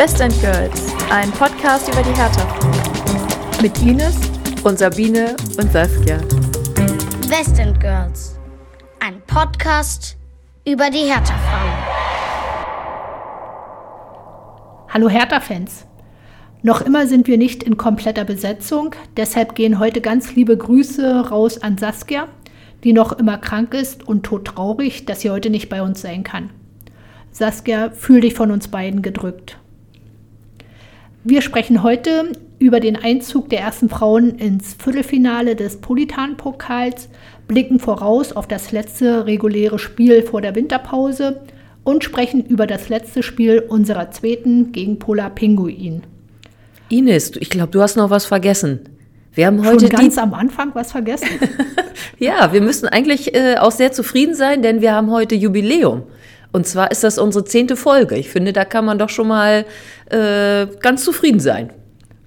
Best and Girls, ein Podcast über die Hertha. Mit Ines und Sabine und Saskia. West End Girls, ein Podcast über die Hertha-Frauen. Hallo Hertha-Fans. Noch immer sind wir nicht in kompletter Besetzung, deshalb gehen heute ganz liebe Grüße raus an Saskia, die noch immer krank ist und todtraurig, dass sie heute nicht bei uns sein kann. Saskia, fühl dich von uns beiden gedrückt. Wir sprechen heute über den Einzug der ersten Frauen ins Viertelfinale des Politan-Pokals, blicken voraus auf das letzte reguläre Spiel vor der Winterpause und sprechen über das letzte Spiel unserer zweiten gegen Polar Pinguin. Ines, ich glaube, du hast noch was vergessen. Wir haben heute Schon ganz am Anfang was vergessen. Ja, wir müssen eigentlich äh, auch sehr zufrieden sein, denn wir haben heute Jubiläum. Und zwar ist das unsere zehnte Folge. Ich finde, da kann man doch schon mal äh, ganz zufrieden sein.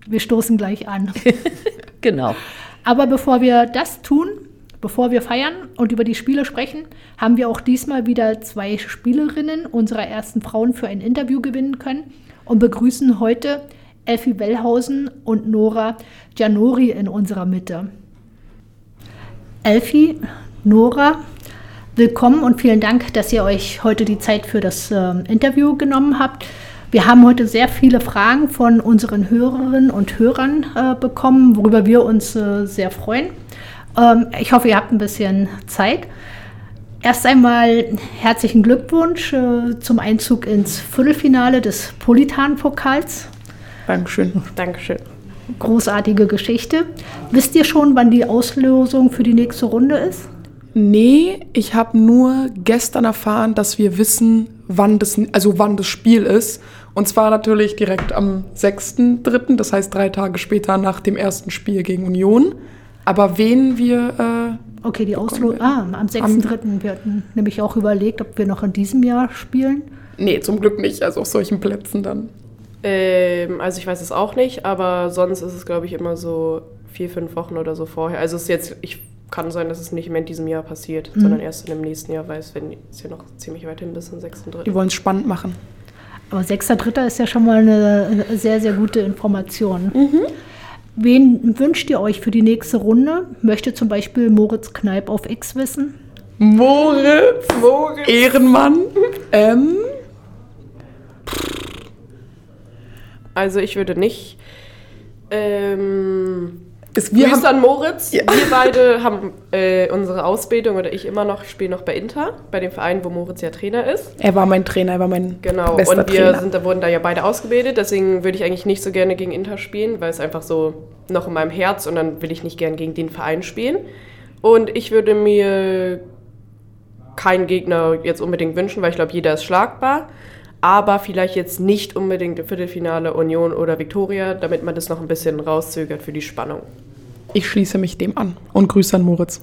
Wir stoßen gleich an. Genau. Aber bevor wir das tun, bevor wir feiern und über die Spiele sprechen, haben wir auch diesmal wieder zwei Spielerinnen unserer ersten Frauen für ein Interview gewinnen können und begrüßen heute Elfie Wellhausen und Nora Gianori in unserer Mitte. Elfie, Nora, willkommen und vielen Dank, dass ihr euch heute die Zeit für das ähm, Interview genommen habt. Wir haben heute sehr viele Fragen von unseren Hörerinnen und Hörern äh, bekommen, worüber wir uns äh, sehr freuen. Ähm, ich hoffe, ihr habt ein bisschen Zeit. Erst einmal herzlichen Glückwunsch äh, zum Einzug ins Viertelfinale des Politan-Pokals. Dankeschön. Dankeschön. Großartige Geschichte. Wisst ihr schon, wann die Auslosung für die nächste Runde ist? Nee, ich habe nur gestern erfahren, dass wir wissen, wann das, also wann das Spiel ist. Und zwar natürlich direkt am 6.3., das heißt drei Tage später nach dem ersten Spiel gegen Union. Aber wen wir. Okay, die Auslosung. Ah, am 6.3. Wir hatten nämlich auch überlegt, ob wir noch in diesem Jahr spielen. Äh, nee, zum Glück nicht. Also auf solchen Plätzen dann. Ähm, also ich weiß es auch nicht, aber sonst ist es, glaube ich, immer so vier, fünf Wochen oder so vorher. Also es ist jetzt, ich kann sein, dass es nicht mehr in diesem Jahr passiert, sondern erst in dem nächsten Jahr, weil es wenn, ist ja noch ziemlich weit hin bis zum 6.3. Die wollen es spannend machen. Aber 6.3. ist ja schon mal eine sehr, sehr gute Information. Wen wünscht ihr euch für die nächste Runde? Möchte zum Beispiel Moritz Kneip auf X wissen? Moritz! Moritz. Ehrenmann! ähm, Also ich würde nicht. Ähm, ist, wir haben, an Moritz. Ja. Wir beide haben äh, unsere Ausbildung oder ich immer noch, spiele noch bei Inter, bei dem Verein, wo Moritz ja Trainer ist. er war mein Trainer, er war mein Genau, bester und wir Trainer. sind, da wurden da ja beide ausgebildet, deswegen würde ich eigentlich nicht so gerne gegen Inter spielen, weil es einfach so noch in meinem Herz und dann will ich nicht gern gegen den Verein spielen. Und ich würde mir keinen Gegner jetzt unbedingt wünschen, weil ich glaube, jeder ist schlagbar. Aber vielleicht jetzt nicht unbedingt im Viertelfinale Union oder Viktoria, damit man das noch ein bisschen rauszögert für die Spannung. Ich schließe mich dem an. Und Grüße an Moritz.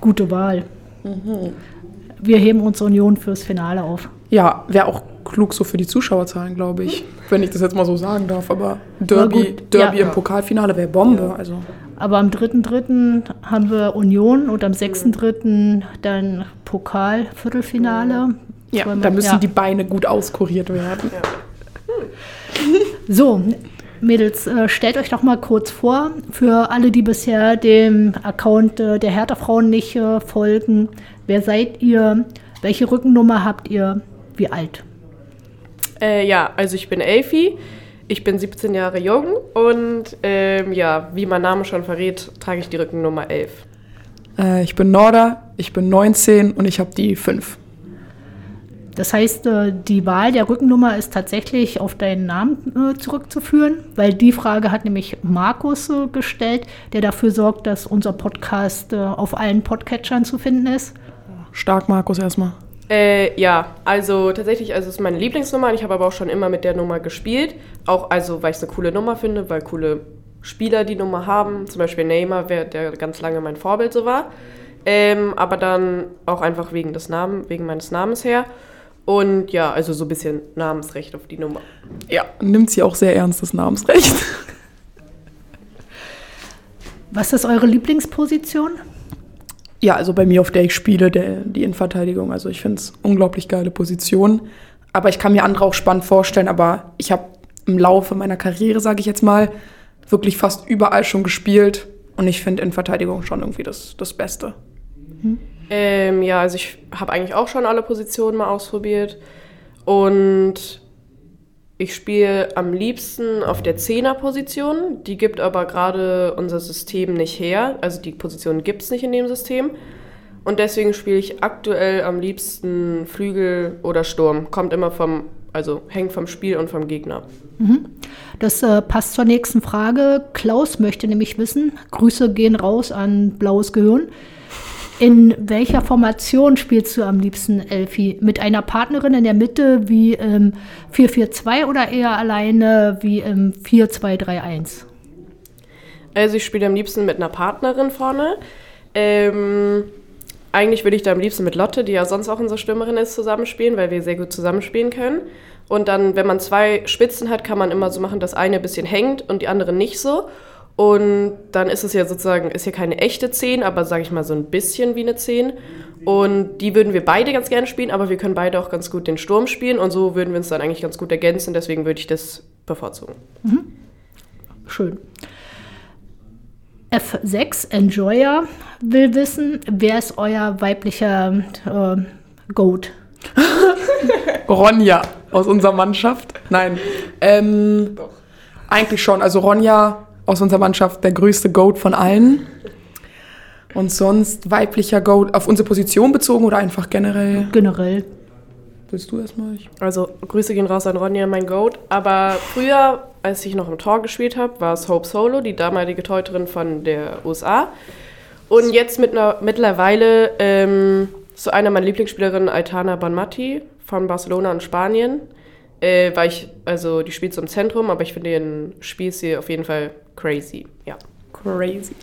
Gute Wahl. Wir heben uns Union fürs Finale auf. Ja, wäre auch klug so für die Zuschauerzahlen, glaube ich. Wenn ich das jetzt mal so sagen darf. Aber Derby, gut, Derby ja. im Pokalfinale wäre Bombe. Also Aber am 3.3. haben wir Union und am 6.3. dann Pokal, Viertelfinale. Ja, da müssen ja. die Beine gut auskuriert werden. So, Mädels, äh, stellt euch doch mal kurz vor, für alle, die bisher dem Account äh, der Hertha-Frauen nicht äh, folgen. Wer seid ihr? Welche Rückennummer habt ihr? Wie alt? Äh, ja, also ich bin Elfi, ich bin 17 Jahre jung und ähm, ja, wie mein Name schon verrät, trage ich die Rückennummer 11. Äh, ich bin Norda, ich bin 19 und ich habe die 5. Das heißt, äh, die Wahl der Rückennummer ist tatsächlich auf deinen Namen äh, zurückzuführen, weil die Frage hat nämlich Markus äh, gestellt, der dafür sorgt, dass unser Podcast auf allen Podcatchern zu finden ist. Stark, Markus, erstmal. Äh, ja, also tatsächlich, also es ist meine Lieblingsnummer und ich habe aber auch schon immer mit der Nummer gespielt. Auch also, weil ich es eine coole Nummer finde, weil coole Spieler die Nummer haben. Zum Beispiel Neymar, wer, der ganz lange mein Vorbild so war. Ähm, aber dann auch einfach wegen des Namen, wegen meines Namens her. Und ja, also so ein bisschen Namensrecht auf die Nummer. Ja, nimmt sie auch sehr ernst, das Namensrecht. Was ist eure Lieblingsposition? Ja, also bei mir, auf der ich spiele, der, die Innenverteidigung. Also ich finde es unglaublich geile Position. Aber ich kann mir andere auch spannend vorstellen. Aber ich habe im Laufe meiner Karriere, sage ich jetzt mal, wirklich fast überall schon gespielt. Und ich finde in Verteidigung schon irgendwie das, das Beste. Ähm, ja, also ich habe eigentlich auch schon alle Positionen mal ausprobiert. Und ich spiele am liebsten auf der Zehner-Position. Die gibt aber gerade unser System nicht her. Also die Position gibt es nicht in dem System. Und deswegen spiele ich aktuell am liebsten Flügel oder Sturm. Kommt immer vom, also hängt vom Spiel und vom Gegner. Das äh, passt zur nächsten Frage. Klaus möchte nämlich wissen, Grüße gehen raus an Blaues Gehirn. In welcher Formation spielst du am liebsten, Elfi? Mit einer Partnerin in der Mitte wie im 4-4-2 oder eher alleine wie im 4-2-3-1? Also ich spiele am liebsten mit einer Partnerin vorne. Ähm, eigentlich würde ich da am liebsten mit Lotte, die ja sonst auch unsere Stürmerin ist, zusammenspielen, weil wir sehr gut zusammenspielen können. Und dann, wenn man zwei Spitzen hat, kann man immer so machen, dass eine ein bisschen hängt und die andere nicht so. Und dann ist es ja sozusagen, ist ja keine echte 10, aber sage ich mal so ein bisschen wie eine 10. Und die würden wir beide ganz gerne spielen, aber wir können beide auch ganz gut den Sturm spielen und so würden wir uns dann eigentlich ganz gut ergänzen. Deswegen würde ich das bevorzugen. Schön. F6, Enjoyer, will wissen, wer ist euer weiblicher äh, Goat? Ronja aus unserer Mannschaft. Nein. Ähm, eigentlich schon. Also Ronja aus unserer Mannschaft, der größte Goat von allen. Und sonst weiblicher Goat auf unsere Position bezogen oder einfach generell? Generell. Willst du erstmal? Ich- Also Grüße gehen raus an Ronja, mein Goat. Aber früher, als ich noch im Tor gespielt habe, war es Hope Solo, die damalige Torhüterin von der USA. Und jetzt mit einer, mittlerweile ähm, so einer meiner Lieblingsspielerinnen, Aitana Bonmati von Barcelona und Spanien. Äh, weil ich, also die spielt so im Zentrum, aber ich finde ihren Spielstil auf jeden Fall crazy. Ja. Crazy.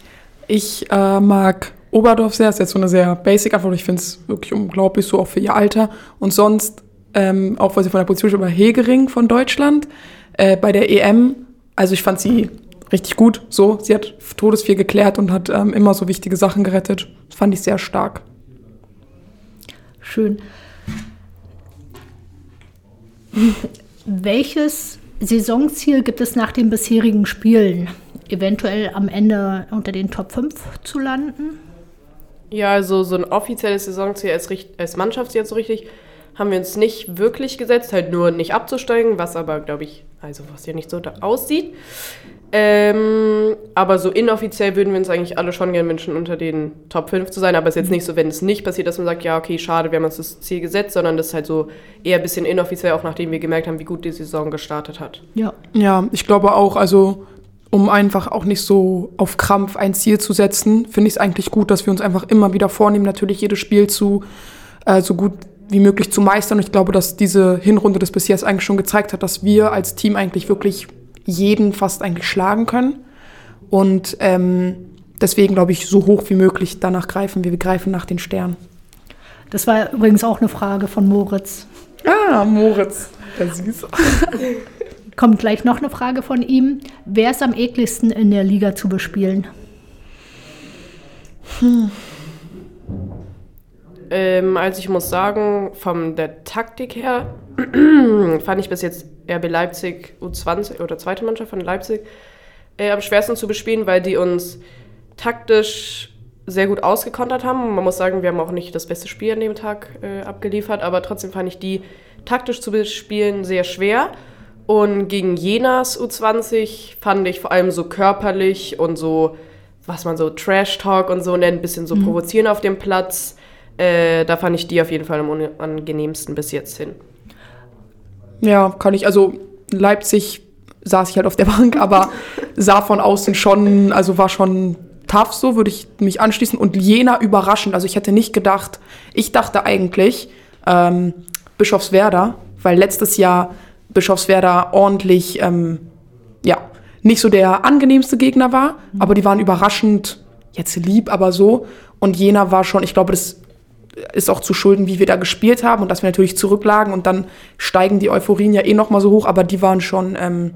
Ich äh, mag Oberdorf sehr. Ist jetzt so eine sehr basic Antwort. Ich finde es wirklich unglaublich, so auch für ihr Alter. Und sonst, ähm, auch weil sie von der Position über Hegering von Deutschland äh, bei der EM. Also ich fand sie richtig gut. So, sie hat Todesviel geklärt und hat ähm, immer so wichtige Sachen gerettet. Das fand ich sehr stark. Schön. Welches Saisonziel gibt es nach den bisherigen Spielen? Eventuell am Ende unter den Top 5 zu landen? Ja, also so ein offizielles Saisonziel als, als Mannschaftsziel so richtig haben wir uns nicht wirklich gesetzt, halt nur nicht abzusteigen, was aber, glaube ich, also was ja nicht so aussieht. Ähm, aber so inoffiziell würden wir uns eigentlich alle schon gerne wünschen, unter den Top 5 zu sein. Aber es ist jetzt nicht so, wenn es nicht passiert, dass man sagt, ja, okay, schade, wir haben uns das Ziel gesetzt, sondern das ist halt so eher ein bisschen inoffiziell, auch nachdem wir gemerkt haben, wie gut die Saison gestartet hat. Ja. Ja, ich glaube auch, also um einfach auch nicht so auf Krampf ein Ziel zu setzen, finde ich es eigentlich gut, dass wir uns einfach immer wieder vornehmen, natürlich jedes Spiel zu äh, so gut wie möglich zu meistern. Und ich glaube, dass diese Hinrunde des bis jetzt eigentlich schon gezeigt hat, dass wir als Team eigentlich wirklich jeden fast eigentlich schlagen können. Und ähm, deswegen glaube ich, so hoch wie möglich danach greifen wir. Wir greifen nach den Sternen. Das war übrigens auch eine Frage von Moritz. Ah, Moritz. Der Süße. Kommt gleich noch eine Frage von ihm. Wer ist am ekligsten in der Liga zu bespielen? Ähm, also ich muss sagen, von der Taktik her fand ich bis jetzt RB Leipzig U20 oder zweite Mannschaft von Leipzig äh, am schwersten zu bespielen, weil die uns taktisch sehr gut ausgekontert haben. Man muss sagen, wir haben auch nicht das beste Spiel an dem Tag äh, abgeliefert, aber trotzdem fand ich die taktisch zu bespielen sehr schwer. Und gegen Jenas U20 fand ich vor allem so körperlich und so, was man so Trash-Talk und so nennt, ein bisschen so provozieren auf dem Platz. Äh, da fand ich die auf jeden Fall am unangenehmsten bis jetzt hin. Ja, kann ich. Also Leipzig saß ich halt auf der Bank, aber sah von außen schon, also war schon tough, so würde ich mich anschließen. Und Jena überraschend. Also ich hätte nicht gedacht, ich dachte eigentlich ähm, Bischofswerda, weil letztes Jahr Bischofswerda ordentlich, ähm, ja, nicht so der angenehmste Gegner war, aber die waren überraschend, jetzt lieb, aber so. Und Jena war schon, ich glaube, das ist auch zu schulden, wie wir da gespielt haben und dass wir natürlich zurücklagen und dann steigen die Euphorien ja eh noch mal so hoch, aber die waren schon ähm,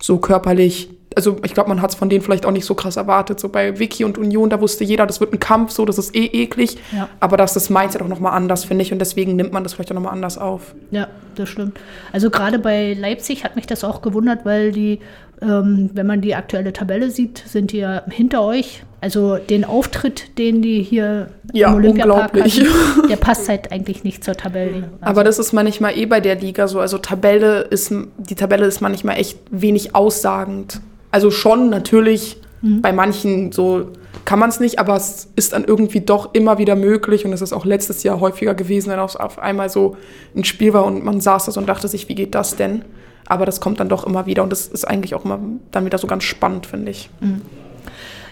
so körperlich, also ich glaube, man hat es von denen vielleicht auch nicht so krass erwartet. So bei Vicky und Union, da wusste jeder, das wird ein Kampf, so, das ist eh eklig. Ja. Aber das ist das Mindset auch nochmal anders, finde ich. Und deswegen nimmt man das vielleicht auch nochmal anders auf. Ja, das stimmt. Also gerade bei Leipzig hat mich das auch gewundert, weil die, ähm, wenn man die aktuelle Tabelle sieht, sind die ja hinter euch. Also den Auftritt, den die hier Ja, im Olympiapark hatten, der passt halt eigentlich nicht zur Tabelle. Also, Aber das ist manchmal eh bei der Liga so. Also Tabelle ist, die Tabelle ist manchmal echt wenig aussagend. Also schon natürlich, bei manchen so kann man es nicht, aber es ist dann irgendwie doch immer wieder möglich und es ist auch letztes Jahr häufiger gewesen, wenn auf, auf einmal so ein Spiel war und man saß da so und dachte sich, wie geht das denn? Aber das kommt dann doch immer wieder und das ist eigentlich auch immer dann wieder so ganz spannend, finde ich.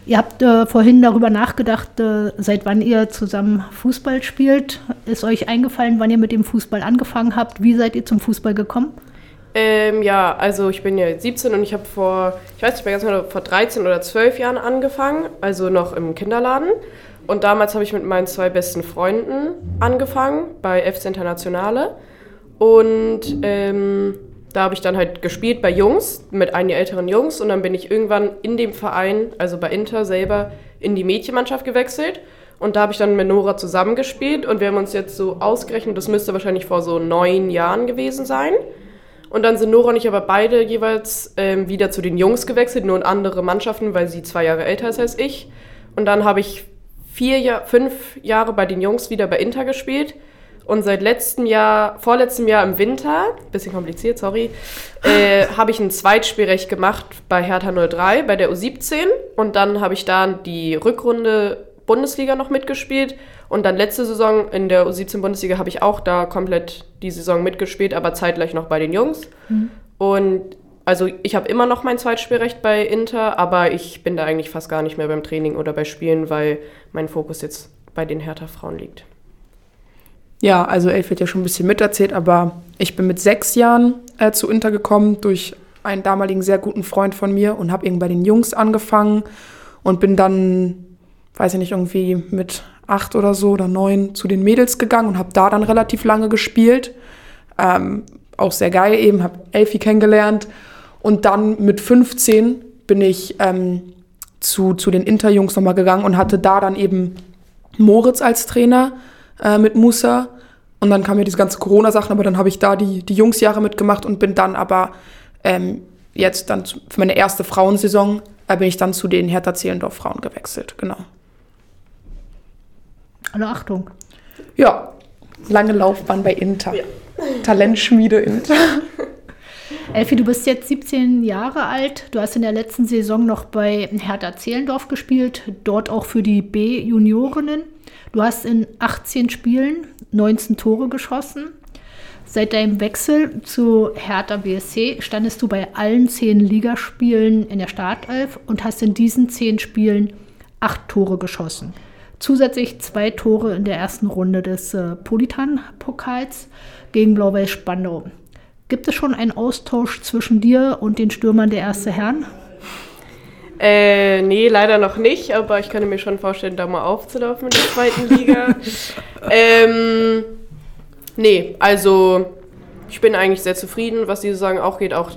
Ihr habt äh, vorhin darüber nachgedacht, äh, seit wann ihr zusammen Fußball spielt. Ist euch eingefallen, wann ihr mit dem Fußball angefangen habt? Wie seid ihr zum Fußball gekommen? Ähm, ja, also ich bin ja jetzt 17 und ich habe vor, ich weiß nicht mehr ganz genau, vor 13 oder 12 Jahren angefangen, also noch im Kinderladen. Und damals habe ich mit meinen zwei besten Freunden angefangen bei FC Internationale. Und ähm, da habe ich dann halt gespielt bei Jungs, mit einigen älteren Jungs. Und dann bin ich irgendwann in dem Verein, also bei Inter selber, in die Mädchenmannschaft gewechselt. Und da habe ich dann mit Nora zusammengespielt. Und wir haben uns jetzt so ausgerechnet, das müsste wahrscheinlich vor so neun Jahren gewesen sein. Und dann sind Nora und ich aber beide jeweils ähm, wieder zu den Jungs gewechselt, nur in andere Mannschaften, weil sie zwei Jahre älter ist als ich. Und dann habe ich vier fünf Jahre bei den Jungs wieder bei Inter gespielt. Und seit letztem Jahr, vorletztem Jahr im Winter, bisschen kompliziert, sorry, äh, habe ich ein Zweitspielrecht gemacht bei Hertha 03, bei der U17. Und dann habe ich da die Rückrunde Bundesliga noch mitgespielt. Und dann letzte Saison in der U17 Bundesliga habe ich auch da komplett die Saison mitgespielt, aber zeitgleich noch bei den Jungs. Und also ich habe immer noch mein Zweitspielrecht bei Inter, aber ich bin da eigentlich fast gar nicht mehr beim Training oder bei Spielen, weil mein Fokus jetzt bei den Hertha-Frauen liegt. Ja, also Elf wird ja schon ein bisschen miterzählt, aber ich bin mit sechs Jahren äh, zu Inter gekommen durch einen damaligen sehr guten Freund von mir und habe eben bei den Jungs angefangen und bin dann, weiß ich nicht, irgendwie mit acht oder so oder neun zu den Mädels gegangen und habe da dann relativ lange gespielt. Ähm, auch sehr geil eben, habe Elfi kennengelernt und dann mit 15 bin ich ähm, zu, zu den Inter-Jungs nochmal gegangen und hatte da dann eben Moritz als Trainer äh, mit Musa. Und dann kam ja diese ganze Corona-Sachen, aber dann habe ich da die, die Jungsjahre mitgemacht und bin dann aber ähm, jetzt dann zu- für meine erste Frauensaison äh, bin ich dann zu den Hertha Zehlendorf Frauen gewechselt, genau. Alle Achtung. Ja, lange Laufbahn bei Inter. Talentschmiede Inter. Elfi, du bist jetzt 17 Jahre alt. Du hast in der letzten Saison noch bei Hertha Zehlendorf gespielt, dort auch für die B-Juniorinnen. Du hast in 18 Spielen 19 Tore geschossen. Seit deinem Wechsel zu Hertha BSC standest du bei allen 10 Ligaspielen in der Startelf und hast in diesen 10 Spielen 8 Tore geschossen. Zusätzlich zwei Tore in der ersten Runde des äh, Politan-Pokals gegen Blau-Weiß Spandau. Gibt es schon einen Austausch zwischen dir und den Stürmern der Erste Herren? Äh, nee, leider noch nicht, aber ich könnte mir schon vorstellen, da mal aufzulaufen in der zweiten Liga. ähm, nee, also ich bin eigentlich sehr zufrieden, was die Saison auch geht. Auch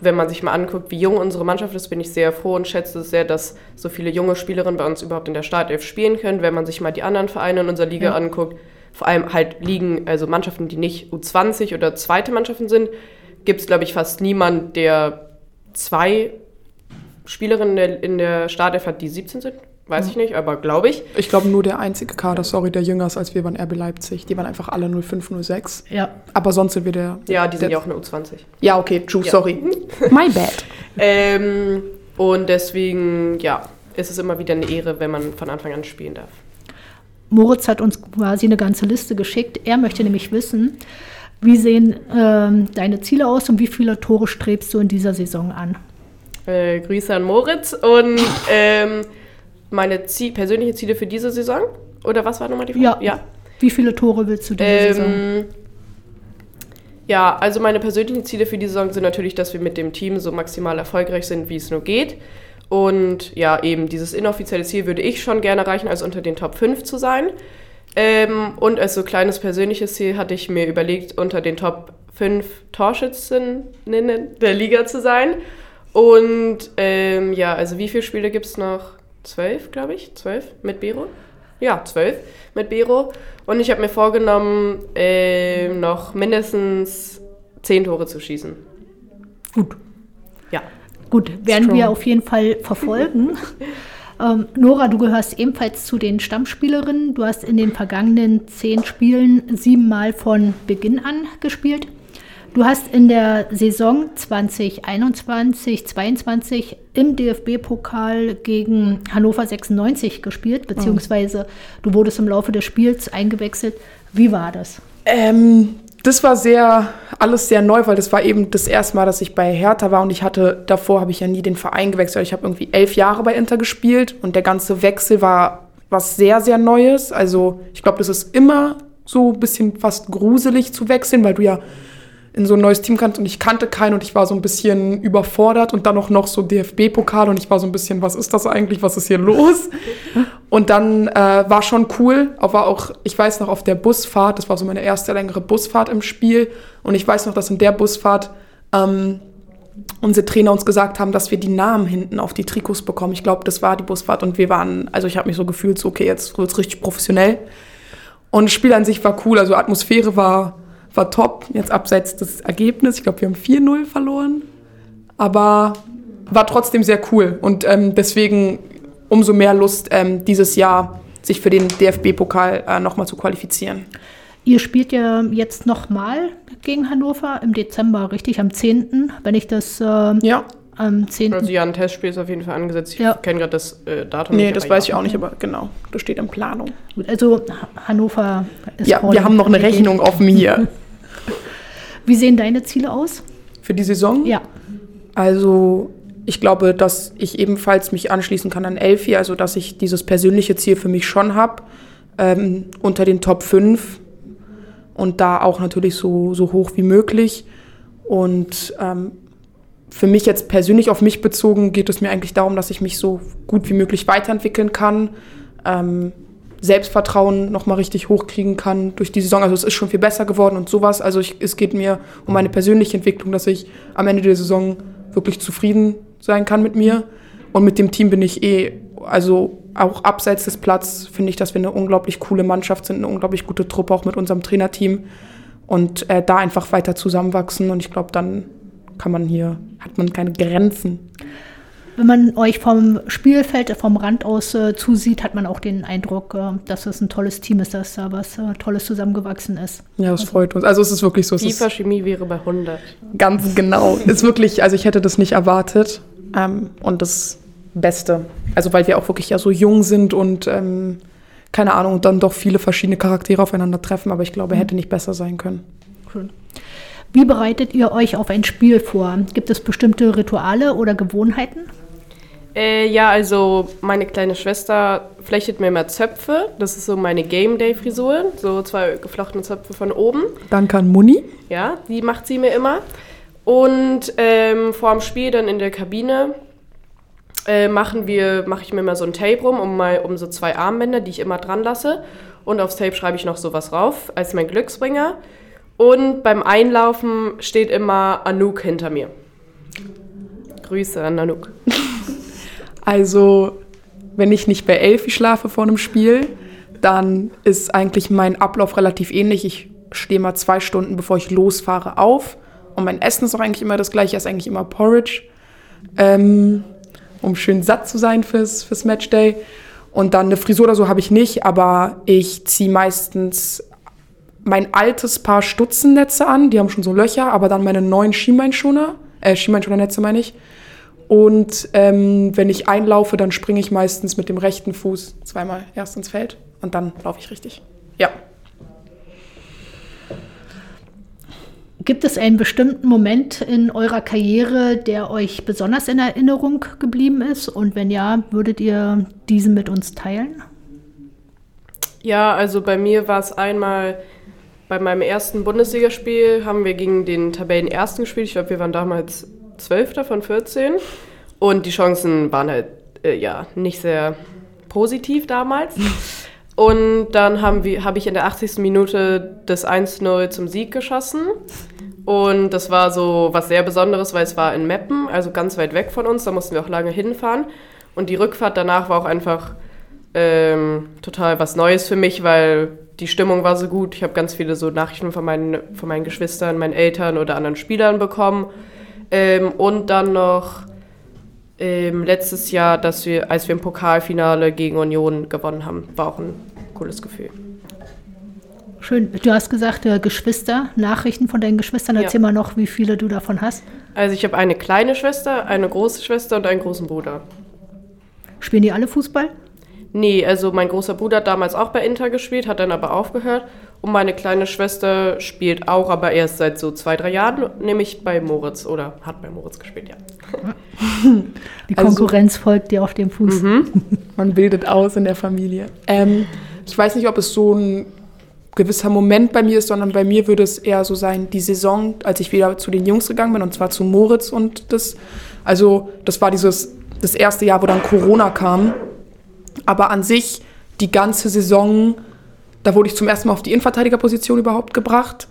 wenn man sich mal anguckt, wie jung unsere Mannschaft ist, bin ich sehr froh und schätze es sehr, dass so viele junge Spielerinnen bei uns überhaupt in der Startelf spielen können. Wenn man sich mal die anderen Vereine in unserer Liga Ja. anguckt, vor allem halt Ligen, also Mannschaften, die nicht U20 oder zweite Mannschaften sind, gibt es, glaube ich, fast niemand, der zwei Spielerinnen in der, in der Startelf hat, die 17 sind. Weiß ich nicht, aber glaube ich. Ich glaube nur der einzige Kader, sorry, der jünger ist als wir waren RB Leipzig. Die waren einfach alle 05, 06. Ja. Aber sonst sind wir der. Ja, die sind der, ja auch eine U20. Ja, okay, true, Ja. sorry. My bad. Ähm, und deswegen, ja, ist es immer wieder eine Ehre, wenn man von Anfang an spielen darf. Moritz hat uns quasi eine ganze Liste geschickt. Er möchte nämlich wissen, wie sehen ähm, deine Ziele aus und wie viele Tore strebst du in dieser Saison an? Äh, Grüße an Moritz und ähm, meine Zie persönlichen Ziele für diese Saison. Oder was war nochmal die Frage? Ja. ja. Wie viele Tore willst du diese Saison? Ähm, ja, also meine persönlichen Ziele für die Saison sind natürlich, dass wir mit dem Team so maximal erfolgreich sind, wie es nur geht. Und ja, eben dieses inoffizielle Ziel würde ich schon gerne erreichen, also unter den Top 5 zu sein. Ähm, und als so kleines persönliches Ziel hatte ich mir überlegt, unter den Top 5 Torschützinnen der Liga zu sein. Und ähm, ja, also wie viele Spiele gibt es noch? Zwölf, glaube ich. Zwölf mit Bero? Ja, zwölf mit Bero. Und ich habe mir vorgenommen, ähm, noch mindestens zehn Tore zu schießen. Gut. Ja. Gut, werden Strong. wir auf jeden Fall verfolgen. ähm, Nora, du gehörst ebenfalls zu den Stammspielerinnen. Du hast in den vergangenen zehn Spielen siebenmal von Beginn an gespielt. Du hast in der Saison 2021, 22 im DFB-Pokal gegen Hannover 96 gespielt, beziehungsweise du wurdest im Laufe des Spiels eingewechselt. Wie war das? Ähm, das war sehr, alles sehr neu, weil das war eben das erste Mal, dass ich bei Hertha war und ich hatte, davor habe ich ja nie den Verein gewechselt. Ich habe irgendwie elf Jahre bei Inter gespielt und der ganze Wechsel war was sehr, sehr Neues. Also ich glaube, das ist immer so ein bisschen fast gruselig zu wechseln, weil du ja in so ein neues Team kannst und ich kannte keinen und ich war so ein bisschen überfordert und dann auch noch so DFB-Pokal und ich war so ein bisschen, was ist das eigentlich, was ist hier los? Und dann äh, war schon cool, aber auch, ich weiß noch, auf der Busfahrt, das war so meine erste längere Busfahrt im Spiel und ich weiß noch, dass in der Busfahrt ähm, unsere Trainer uns gesagt haben, dass wir die Namen hinten auf die Trikots bekommen. Ich glaube, das war die Busfahrt und wir waren, also ich habe mich so gefühlt, so okay, jetzt wird's richtig professionell. Und das Spiel an sich war cool, also Atmosphäre war, war top, jetzt abseits des Ergebnisses. Ich glaube, wir haben 4-0 verloren, aber war trotzdem sehr cool und ähm, deswegen umso mehr Lust, ähm, dieses Jahr sich für den DFB-Pokal äh, nochmal zu qualifizieren. Ihr spielt ja jetzt nochmal gegen Hannover im Dezember, richtig, am 10., wenn ich das äh, Ja, am 10. Also ja, ein Testspiel ist auf jeden Fall angesetzt. Ich Ja. kenne gerade das äh, Datum nee, nicht. das weiß ich auch nicht, aber genau, das steht in Planung. Gut, also Ha- Hannover ist Ja, wir haben noch eine Rechnung offen hier Wie sehen deine Ziele aus? für die Saison. Ja, Also ich glaube, dass ich ebenfalls mich anschließen kann an Elfi, also dass ich dieses persönliche Ziel für mich schon habe, ähm, unter den Top 5 und da auch natürlich so, so hoch wie möglich. Und ähm, für mich jetzt persönlich auf mich bezogen geht es mir eigentlich darum, dass ich mich so gut wie möglich weiterentwickeln kann, ähm, Selbstvertrauen nochmal richtig hochkriegen kann durch die Saison. Also es ist schon viel besser geworden und sowas. Also ich, es geht mir um meine persönliche Entwicklung, dass ich am Ende der Saison wirklich zufrieden sein kann mit mir. Und mit dem Team bin ich eh, also auch abseits des Platz finde ich, dass wir eine unglaublich coole Mannschaft sind, eine unglaublich gute Truppe, auch mit unserem Trainerteam. Und äh, da einfach weiter zusammenwachsen. Und ich glaube, dann kann man hier, hat man keine Grenzen. wenn man euch vom Spielfeld, vom Rand aus äh, zusieht, hat man auch den Eindruck, äh, dass es ein tolles Team ist, dass da was äh, Tolles zusammengewachsen ist. Ja, das freut uns. Also es ist wirklich so. Es ist FIFA Chemie wäre bei 100. Ganz genau. Ist wirklich, also ich hätte das nicht erwartet. Ähm, und das Beste. Also weil wir auch wirklich ja so jung sind und ähm, keine Ahnung, dann doch viele verschiedene Charaktere aufeinandertreffen, aber ich glaube, hätte nicht besser sein können. Schön. Wie bereitet ihr euch auf ein Spiel vor? Gibt es bestimmte Rituale oder Gewohnheiten? Äh, ja, also meine kleine Schwester flechtet mir immer Zöpfe. Das ist so meine Game Day Frisur. So zwei geflochtene Zöpfe von oben. Danke an Muni. Ja, die macht sie mir immer. Und ähm, vor dem Spiel dann in der Kabine äh, machen wir, mache ich mir mal so ein Tape rum, um, mal, um so zwei Armbänder, die ich immer dran lasse. Und aufs Tape schreibe ich noch sowas rauf, als mein Glücksbringer. Und beim Einlaufen steht immer Anouk hinter mir. Grüße an Anouk. Also, wenn ich nicht bei Elfi schlafe vor einem Spiel, dann ist eigentlich mein Ablauf relativ ähnlich. Ich stehe mal zwei Stunden, bevor ich losfahre, auf. Und mein Essen ist auch eigentlich immer das gleiche, ist eigentlich immer Porridge, ähm, um schön satt zu sein fürs, fürs Matchday. Und dann eine Frisur oder so habe ich nicht, aber ich ziehe meistens mein altes Paar Stutzennetze an. Die haben schon so Löcher, aber dann meine neuen Schienbeinschoner, äh, Schienbeinschonernetze meine ich. Und ähm, wenn ich einlaufe, dann springe ich meistens mit dem rechten Fuß zweimal erst ins Feld und dann laufe ich richtig. Ja. Gibt es einen bestimmten Moment in eurer Karriere, der euch besonders in Erinnerung geblieben ist? Und wenn ja, würdet ihr diesen mit uns teilen? Ja, also bei mir war es einmal bei meinem ersten Bundesligaspiel haben wir gegen den Tabellenersten gespielt. Ich glaube, wir waren damals Zwölfter von 14. Und die Chancen waren halt äh, ja nicht sehr positiv damals. Und dann habe ich in der 80. Minute das 1-0 zum Sieg geschossen. Und das war so was sehr Besonderes, weil es war in Meppen, also ganz weit weg von uns. Da mussten wir auch lange hinfahren. Und die Rückfahrt danach war auch einfach ähm, total was Neues für mich, weil die Stimmung war so gut. Ich habe ganz viele so Nachrichten von meinen, von meinen Geschwistern, meinen Eltern oder anderen Spielern bekommen. Ähm, und dann noch ähm, letztes Jahr, dass wir, als wir im Pokalfinale gegen Union gewonnen haben, war auch ein cooles Gefühl. Schön. Du hast gesagt, äh, Geschwister, Nachrichten von deinen Geschwistern. Ja. Erzähl mal noch, wie viele du davon hast. Also ich habe eine kleine Schwester, eine große Schwester und einen großen Bruder. Spielen die alle Fußball? Nee, also mein großer Bruder hat damals auch bei Inter gespielt, hat dann aber aufgehört. Und meine kleine Schwester spielt auch, aber erst seit so zwei, drei Jahren, nämlich bei Moritz oder hat bei Moritz gespielt, ja. Die Also- Konkurrenz folgt dir auf dem Fuß. Man bildet aus in der Familie. Ähm, ich weiß nicht, ob es so ein gewisser Moment bei mir ist, sondern bei mir würde es eher so sein, die Saison, als ich wieder zu den Jungs gegangen bin, und zwar zu Moritz und das. Also, das war dieses, das erste Jahr, wo dann Corona kam. Aber an sich, die ganze Saison, da wurde ich zum ersten Mal auf die Innenverteidigerposition überhaupt gebracht.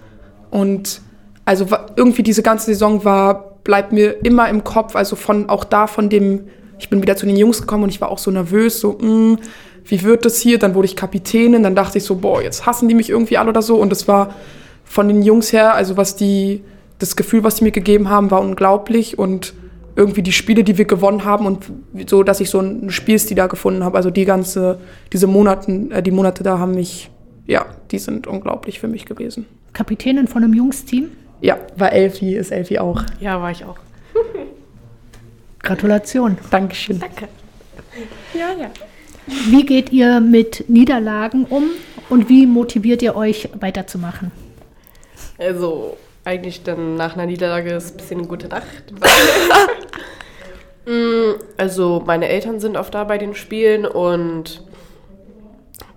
Und also irgendwie diese ganze Saison war, bleibt mir immer im Kopf, also von auch da von dem, ich bin wieder zu den Jungs gekommen und ich war auch so nervös, so, mh, wie wird das hier? Dann wurde ich Kapitänin, dann dachte ich so, boah, jetzt hassen die mich irgendwie alle oder so. Und es war von den Jungs her, also was die, das Gefühl, was die mir gegeben haben, war unglaublich und irgendwie die Spiele, die wir gewonnen haben und so, dass ich so einen Spielstil da gefunden habe. Also die ganze, diese Monaten, äh, die Monate da haben mich, ja, die sind unglaublich für mich gewesen. Kapitänin von einem Jungsteam. Ja, war Elfi, ist Elfi auch. Ja, war ich auch. Gratulation. Dankeschön. Ja, ja. Wie geht ihr mit Niederlagen um und wie motiviert ihr euch weiterzumachen? Also, eigentlich dann nach einer Niederlage ist ein bisschen eine gute Nacht. Mm, also, meine Eltern sind oft da bei den Spielen und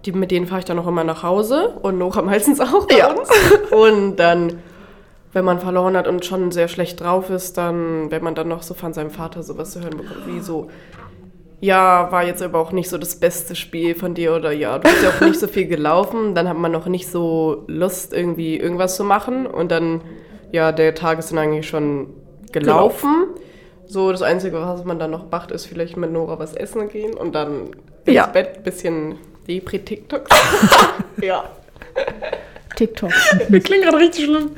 die, mit denen fahre ich dann auch immer nach Hause und Nora meistens auch bei Ja. uns. Und dann, wenn man verloren hat und schon sehr schlecht drauf ist, dann, wenn man dann noch so von seinem Vater sowas zu hören bekommt, wie so, ja, war jetzt aber auch nicht so das beste Spiel von dir oder ja, du bist ja auch nicht so viel gelaufen, dann hat man noch nicht so Lust, irgendwie irgendwas zu machen und dann, ja, der Tag ist dann eigentlich schon gelaufen. So, das Einzige, was man dann noch macht, ist vielleicht mit Nora was essen gehen und dann Ja. ins Bett, bisschen Depri-TikToks. ja. TikTok. Wir klingen gerade richtig schlimm.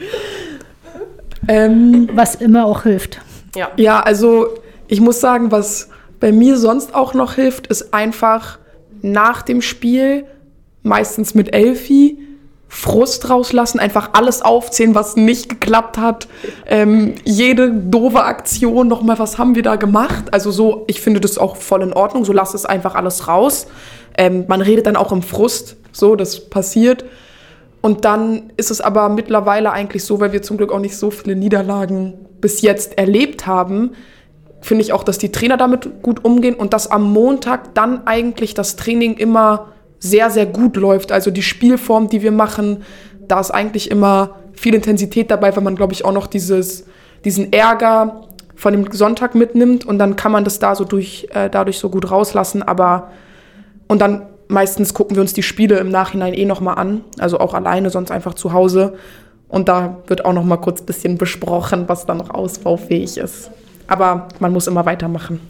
Ähm, Was immer auch hilft. Ja. Ja, also ich muss sagen, was bei mir sonst auch noch hilft, ist einfach nach dem Spiel, meistens mit Elfi, Frust rauslassen, einfach alles aufzählen, was nicht geklappt hat. Ähm, jede doofe Aktion, nochmal, was haben wir da gemacht? Also so, ich finde das auch voll in Ordnung, so lass es einfach alles raus. Ähm, man redet dann auch im Frust, so, das passiert. Und dann ist es aber mittlerweile eigentlich so, weil wir zum Glück auch nicht so viele Niederlagen bis jetzt erlebt haben, finde ich auch, dass die Trainer damit gut umgehen und dass am Montag dann eigentlich das Training immer sehr, sehr gut läuft. Also die Spielform, die wir machen, da ist eigentlich immer viel Intensität dabei, weil man, glaube ich, auch noch dieses, diesen Ärger von dem Sonntag mitnimmt und dann kann man das da so durch, äh, dadurch so gut rauslassen. Aber und dann meistens gucken wir uns die Spiele im Nachhinein eh nochmal an, also auch alleine, sonst einfach zu Hause. Und da wird auch nochmal kurz ein bisschen besprochen, was da noch ausbaufähig ist. Aber man muss immer weitermachen.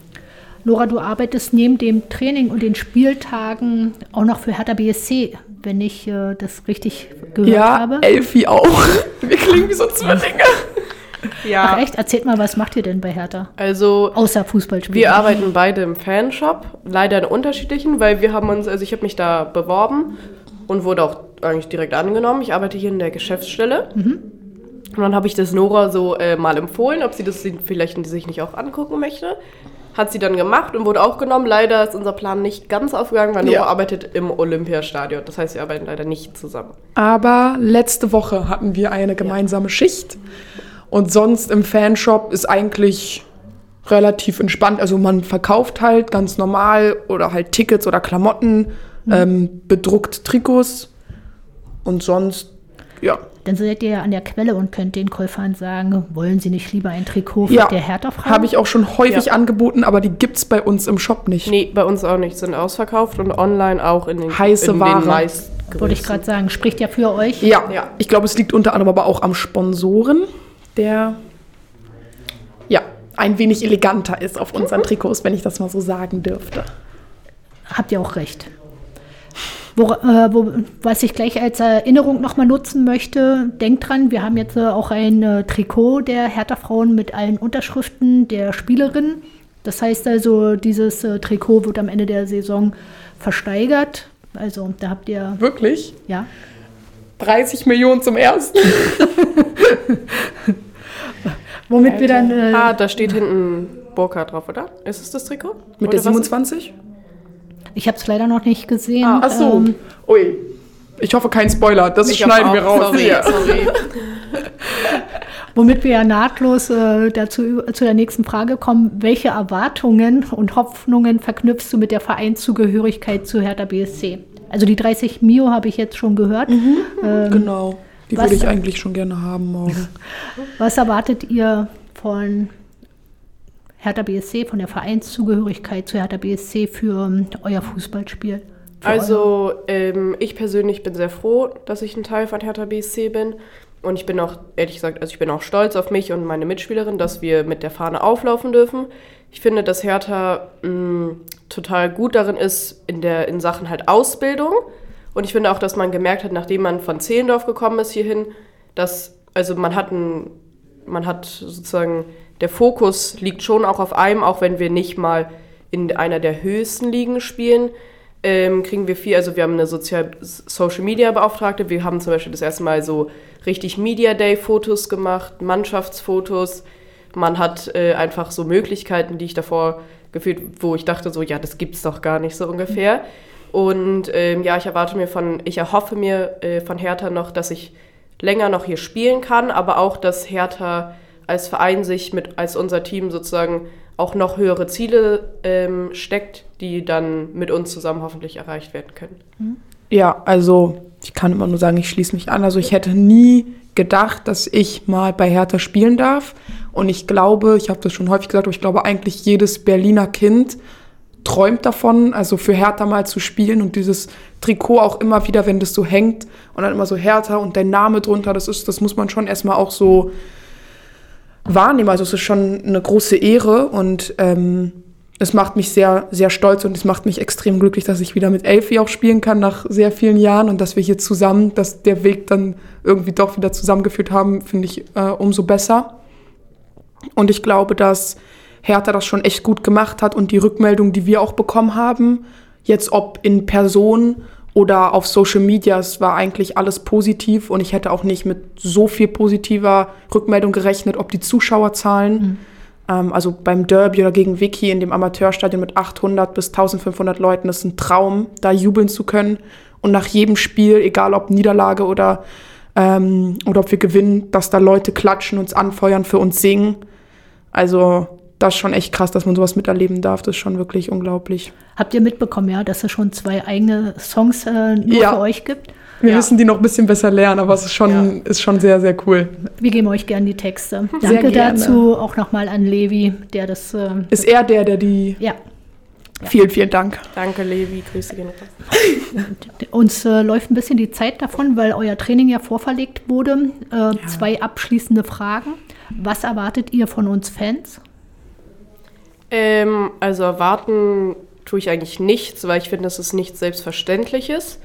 Nora, du arbeitest neben dem Training und den Spieltagen auch noch für Hertha BSC, wenn ich äh, das richtig gehört ja, habe. Elfi auch. Wir klingen wie so Zwillinge. Ja. Ach echt? Erzählt mal, was macht ihr denn bei Hertha? Also, Außer Fußballspielen. Wir arbeiten beide im Fanshop, leider in unterschiedlichen, weil wir haben uns, also ich habe mich da beworben und wurde auch eigentlich direkt angenommen. Ich arbeite hier in der Geschäftsstelle. Und dann habe ich das Nora so äh, mal empfohlen, ob sie das vielleicht sich nicht auch angucken möchte. Hat sie dann gemacht und wurde auch genommen. Leider ist unser Plan nicht ganz aufgegangen, weil Nora Ja. arbeitet im Olympiastadion. Das heißt, wir arbeiten leider nicht zusammen. Aber letzte Woche hatten wir eine gemeinsame Schicht. Und sonst im Fanshop ist eigentlich relativ entspannt. Also man verkauft halt ganz normal oder halt Tickets oder Klamotten, ähm, bedruckt Trikots. Und sonst, ja. Dann seid ihr ja an der Quelle und könnt den Käufern sagen, wollen sie nicht lieber ein Trikot Ja, der Hertha-Frau? habe ich auch schon häufig Ja. angeboten, aber die gibt's bei uns im Shop nicht. Nee, bei uns auch nicht. Sind ausverkauft und online auch in den, Heiße in Ware. den. Wollte ich gerade sagen, spricht ja für euch. Ja, Ja. ich glaube, es liegt unter anderem aber auch am Sponsoren. der ja ein wenig eleganter ist auf unseren Trikots, wenn ich das mal so sagen dürfte. Habt ihr auch recht. Wo, äh, wo, was ich gleich als Erinnerung nochmal nutzen möchte, denkt dran, wir haben jetzt äh, auch ein äh, Trikot der Hertha-Frauen mit allen Unterschriften der Spielerinnen. Das heißt also, dieses äh, Trikot wird am Ende der Saison versteigert. Also da habt ihr. Wirklich? Ja. 30 Millionen zum ersten. Womit wir dann. Äh, Ah, da steht hinten Burka drauf, oder? Ist es das Trikot? Mit Oder der was ist- 27? Ich habe es leider noch nicht gesehen. Ach so. Ähm, Ui. Ich hoffe kein Spoiler. Das Ich schneiden wir raus. Sorry, sorry. Womit wir ja nahtlos äh, dazu zu der nächsten Frage kommen. Welche Erwartungen und Hoffnungen verknüpfst du mit der Vereinszugehörigkeit zu Hertha BSC? Also die 30 Mio habe ich jetzt schon gehört. Ähm, Genau. Die Was- würde ich eigentlich schon gerne haben morgen. Was erwartet ihr von Hertha BSC, von der Vereinszugehörigkeit zu Hertha BSC für ähm, euer Fußballspiel? Für Also, ähm, ich persönlich bin sehr froh, dass ich ein Teil von Hertha BSC bin. Und ich bin auch, ehrlich gesagt, also ich bin auch stolz auf mich und meine Mitspielerin, dass wir mit der Fahne auflaufen dürfen. Ich finde, dass Hertha mh, total gut darin ist in, der, in Sachen halt Ausbildung. Und ich finde auch, dass man gemerkt hat, nachdem man von Zehlendorf gekommen ist hierhin, dass, also man hat ein, man hat sozusagen, der Fokus liegt schon auch auf einem, auch wenn wir nicht mal in einer der höchsten Ligen spielen, ähm, kriegen wir viel, also wir haben eine Sozial Social Media Beauftragte, wir haben zum Beispiel das erste Mal so richtig Media Day Fotos gemacht, Mannschaftsfotos, man hat äh, einfach so Möglichkeiten, die ich davor gefühlt, wo ich dachte so, ja, das gibt's doch gar nicht so ungefähr. Und ähm, ja, ich erwarte mir von, ich erhoffe mir äh, von Hertha noch, dass ich länger noch hier spielen kann, aber auch, dass Hertha als Verein sich mit, als unser Team sozusagen auch noch höhere Ziele ähm, steckt, die dann mit uns zusammen hoffentlich erreicht werden können. Ja, also ich kann immer nur sagen, ich schließe mich an. Also ich hätte nie gedacht, dass ich mal bei Hertha spielen darf. Und ich glaube, ich habe das schon häufig gesagt, aber ich glaube eigentlich jedes Berliner Kind träumt davon, also für Hertha mal zu spielen und dieses Trikot auch immer wieder, wenn das so hängt und dann immer so Hertha und dein Name drunter, das ist, das muss man schon erstmal auch so wahrnehmen. Also es ist schon eine große Ehre und ähm, es macht mich sehr, sehr stolz und es macht mich extrem glücklich, dass ich wieder mit Elfi auch spielen kann nach sehr vielen Jahren und dass wir hier zusammen, dass der Weg dann irgendwie doch wieder zusammengeführt haben, finde ich äh, umso besser. Und ich glaube, dass Hertha das schon echt gut gemacht hat und die Rückmeldung, die wir auch bekommen haben, jetzt ob in Person oder auf Social Media, es war eigentlich alles positiv und ich hätte auch nicht mit so viel positiver Rückmeldung gerechnet, ob die Zuschauerzahlen, ähm, also beim Derby oder gegen Vicky in dem Amateurstadion mit 800 bis 1500 Leuten, das ist ein Traum, da jubeln zu können. Und nach jedem Spiel, egal ob Niederlage oder, ähm, oder ob wir gewinnen, dass da Leute klatschen, uns anfeuern, für uns singen. Also das ist schon echt krass, dass man sowas miterleben darf. Das ist schon wirklich unglaublich. Habt ihr mitbekommen, ja, dass es schon zwei eigene Songs äh, nur Ja. für euch gibt? Wir Ja. müssen die noch ein bisschen besser lernen, aber es ist schon, ist schon sehr, sehr cool. Wir geben euch gerne die Texte. Sehr Danke gerne. dazu auch nochmal an Levi, der das. Äh, Ist er der, der die. ja, Vielen, vielen Dank. Danke, Levi, Grüße gehen raus. uns äh, läuft ein bisschen die Zeit davon, weil euer Training ja vorverlegt wurde. Äh, Zwei abschließende Fragen. Was erwartet ihr von uns Fans? Ähm, also erwarten tue ich eigentlich nichts, weil ich finde, das ist nichts Selbstverständliches.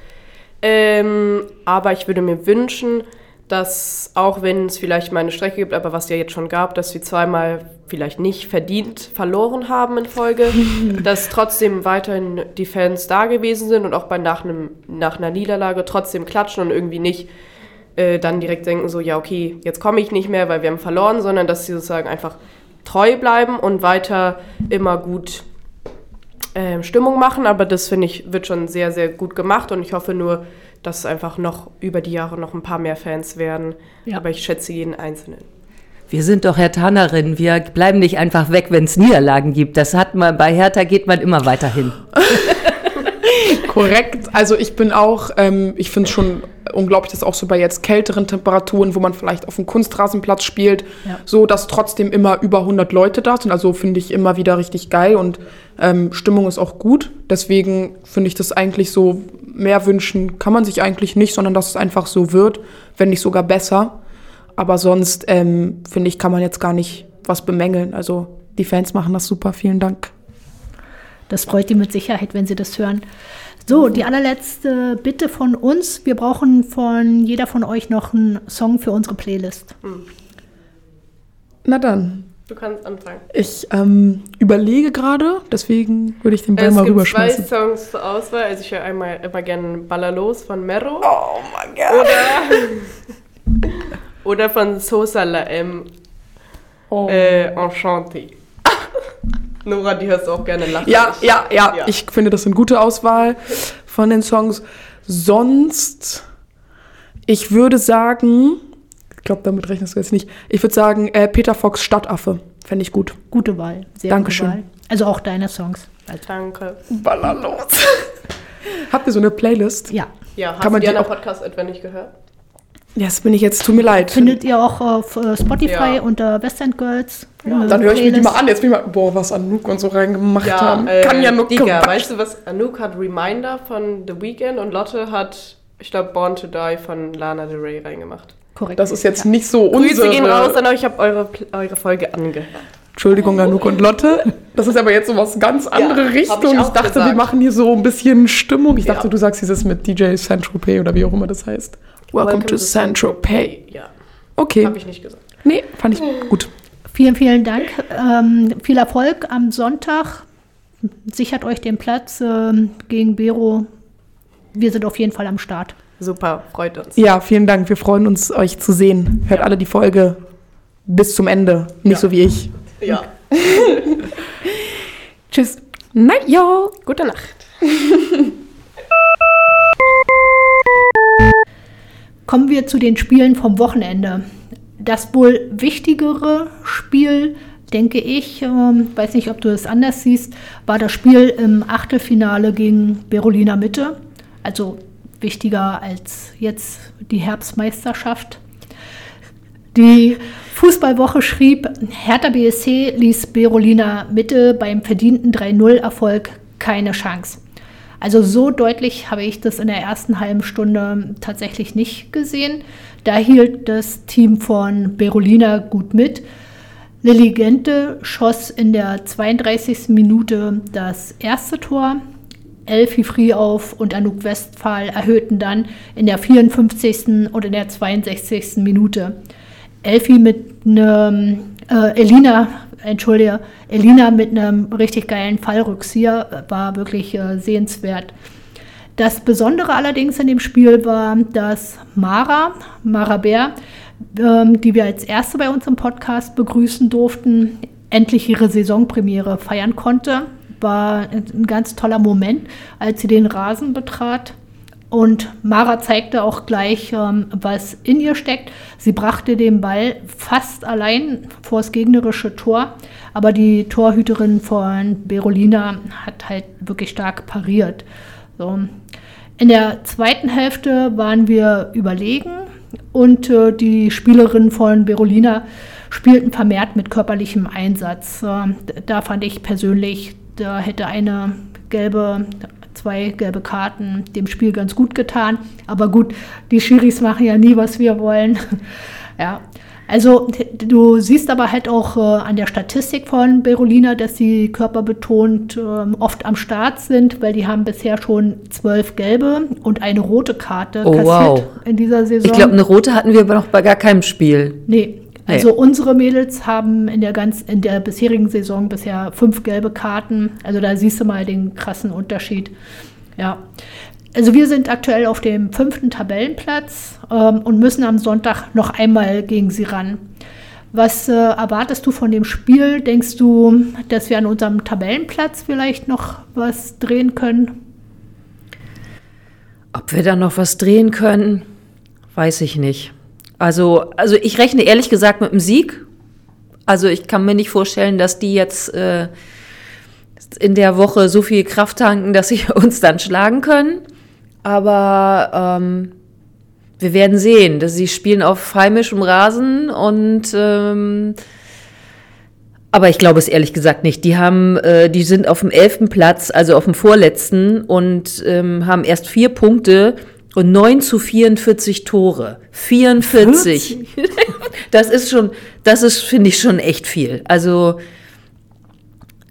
Ähm, aber ich würde mir wünschen, dass auch wenn es vielleicht mal eine Strecke gibt, aber was ja jetzt schon gab, dass wir zweimal vielleicht nicht verdient verloren haben in Folge, dass trotzdem weiterhin die Fans da gewesen sind und auch bei nach, einem, nach einer Niederlage trotzdem klatschen und irgendwie nicht äh, dann direkt denken, so, ja, okay, jetzt komme ich nicht mehr, weil wir haben verloren, sondern dass sie sozusagen einfach treu bleiben und weiter immer gut ähm, Stimmung machen. Aber das finde ich, wird schon sehr, sehr gut gemacht und ich hoffe nur, dass es einfach noch über die Jahre noch ein paar mehr Fans werden. Ja. Aber ich schätze jeden Einzelnen. Wir sind doch Herr Tannerin. Wir bleiben nicht einfach weg, wenn es Niederlagen gibt. Das hat man bei Hertha geht man immer weiterhin. Korrekt. Also ich bin auch, ähm, ich finde es schon unglaublich, dass auch so bei jetzt kälteren Temperaturen, wo man vielleicht auf dem Kunstrasenplatz spielt, Ja. so dass trotzdem immer über 100 Leute da sind. Also finde ich immer wieder richtig geil und ähm, Stimmung ist auch gut. Deswegen finde ich das eigentlich so, mehr wünschen kann man sich eigentlich nicht, sondern dass es einfach so wird, wenn nicht sogar besser. aber sonst ähm, finde ich, kann man jetzt gar nicht was bemängeln. Also die Fans machen das super. Vielen Dank. Das freut die mit Sicherheit, wenn sie das hören. So, die allerletzte Bitte von uns. Wir brauchen von jeder von euch noch einen Song für unsere Playlist. Na dann. Du kannst anfangen. Ich ähm, überlege gerade, deswegen würde ich den Ball Es mal gibt zwei rüberschmeißen. Songs zur Auswahl. Also ich höre einmal immer gerne Ballerlos von Mero. Oh mein Gott. Oder, oder von Sosa La M. Oh. Äh, Enchanté. Nora, die hörst du auch gerne lachen. Ja, ja, ja, Ja. Ich finde, das ist eine gute Auswahl von den Songs. Sonst, ich würde sagen, ich glaube, damit rechnest du jetzt nicht. Ich würde sagen, äh, Peter Fox Stadtaffe. Fände ich gut. Gute Wahl. Sehr Dankeschön. gute Wahl. Also auch deine Songs. Also, Danke. Ballerlos. Habt ihr so eine Playlist? ja. Ja, hast Kann man du die die anderen auch- Podcast etwa nicht gehört? Ja, das bin ich jetzt, tut mir leid. Findet ihr auch auf äh, Spotify Ja. unter West End Girls. äh, Dann höre ich mir die mal an. Jetzt bin ich mal, boah, was Anouk und so reingemacht Ja, haben. äh, Kann ja nur Digga, weißt du was? Anouk hat Reminder von The Weeknd und Lotte hat, ich glaube, Born to Die von Lana Del Rey reingemacht. Korrekt. Das ist jetzt nicht so unsere... Grüße gehen raus an euch, ich habe eure, eure Folge angehört. Entschuldigung, Anouk und Lotte. Das ist aber jetzt so was ganz andere hab Richtung. ich Ich, dachte, wir gesagt. machen hier so ein bisschen Stimmung. Ich Ja. dachte, du sagst dieses mit DJ Saint-Tropez oder wie auch immer das heißt. Welcome, to Saint-Tropez. Ja, Okay. habe ich nicht gesagt. Nee, fand ich gut. Vielen, vielen Dank. Ähm, viel Erfolg am Sonntag. Sichert euch den Platz ähm, gegen Bero. Wir sind auf jeden Fall am Start. Super, freut uns. Ja, vielen Dank. Wir freuen uns, euch zu sehen. Hört alle die Folge bis zum Ende. Nicht Ja. so wie ich. Ja. Tschüss. Na ja. Gute Nacht. Kommen wir zu den Spielen vom Wochenende. Das wohl wichtigere Spiel, denke ich, ähm, weiß nicht, ob du es anders siehst, war das Spiel im Achtelfinale gegen Berolina Mitte. Also wichtiger als jetzt die Herbstmeisterschaft. Die Fußballwoche schrieb, Hertha BSC ließ Berolina Mitte beim verdienten 3-0-Erfolg keine Chance. Also so deutlich habe ich das in der ersten halben Stunde tatsächlich nicht gesehen. Da hielt das Team von Berolina gut mit. Lilly Gente schoss in der 32. Minute das erste Tor. Elfi Friehauf und Anouk Westphal erhöhten dann in der 54. und in der 62. Minute. Elfi mit einem, äh, Elina, entschuldige, Elina mit einem richtig geilen Fallrückzieher war wirklich äh, sehenswert. Das Besondere allerdings in dem Spiel war, dass Mara, Mara Bär, ähm, die wir als erste bei uns im Podcast begrüßen durften, endlich ihre Saisonpremiere feiern konnte. War ein ganz toller Moment, als sie den Rasen betrat. Und Mara zeigte auch gleich, ähm, was in ihr steckt. Sie brachte den Ball fast allein vor das gegnerische Tor, aber die Torhüterin von Berolina hat halt wirklich stark pariert. So. In der zweiten Hälfte waren wir überlegen und äh, die Spielerinnen von Berolina spielten vermehrt mit körperlichem Einsatz. Ähm, da fand ich persönlich, da hätte eine gelbe, zwei gelbe Karten dem Spiel ganz gut getan. Aber gut, die Schiris machen ja nie, was wir wollen. ja. Also du siehst aber halt auch äh, an der Statistik von Berolina, dass sie körperbetont ähm, oft am Start sind, weil die haben bisher schon zwölf gelbe und eine rote Karte Oh, kassiert wow. in dieser Saison. Ich glaube, eine rote hatten wir aber noch bei gar keinem Spiel. Nee. Also unsere Mädels haben in der ganz in der bisherigen Saison bisher fünf gelbe Karten. Also da siehst du mal den krassen Unterschied. Ja. Also wir sind aktuell auf dem fünften Tabellenplatz ähm, und müssen am Sonntag noch einmal gegen sie ran. Was äh, erwartest du von dem Spiel? Denkst du, dass wir an unserem Tabellenplatz vielleicht noch was drehen können? Ob wir da noch was drehen können, weiß ich nicht. Also, also ich rechne ehrlich gesagt mit einem Sieg. Also ich kann mir nicht vorstellen, dass die jetzt äh, in der Woche so viel Kraft tanken, dass sie uns dann schlagen können. Aber ähm, wir werden sehen. Dass sie spielen auf heimischem Rasen und ähm, aber ich glaube es ehrlich gesagt nicht. Die haben, äh, die sind auf dem elften Platz, also auf dem vorletzten und ähm, haben erst vier Punkte Und 9 zu 44 Tore. 44. das ist schon, das ist, finde ich, schon echt viel. Also,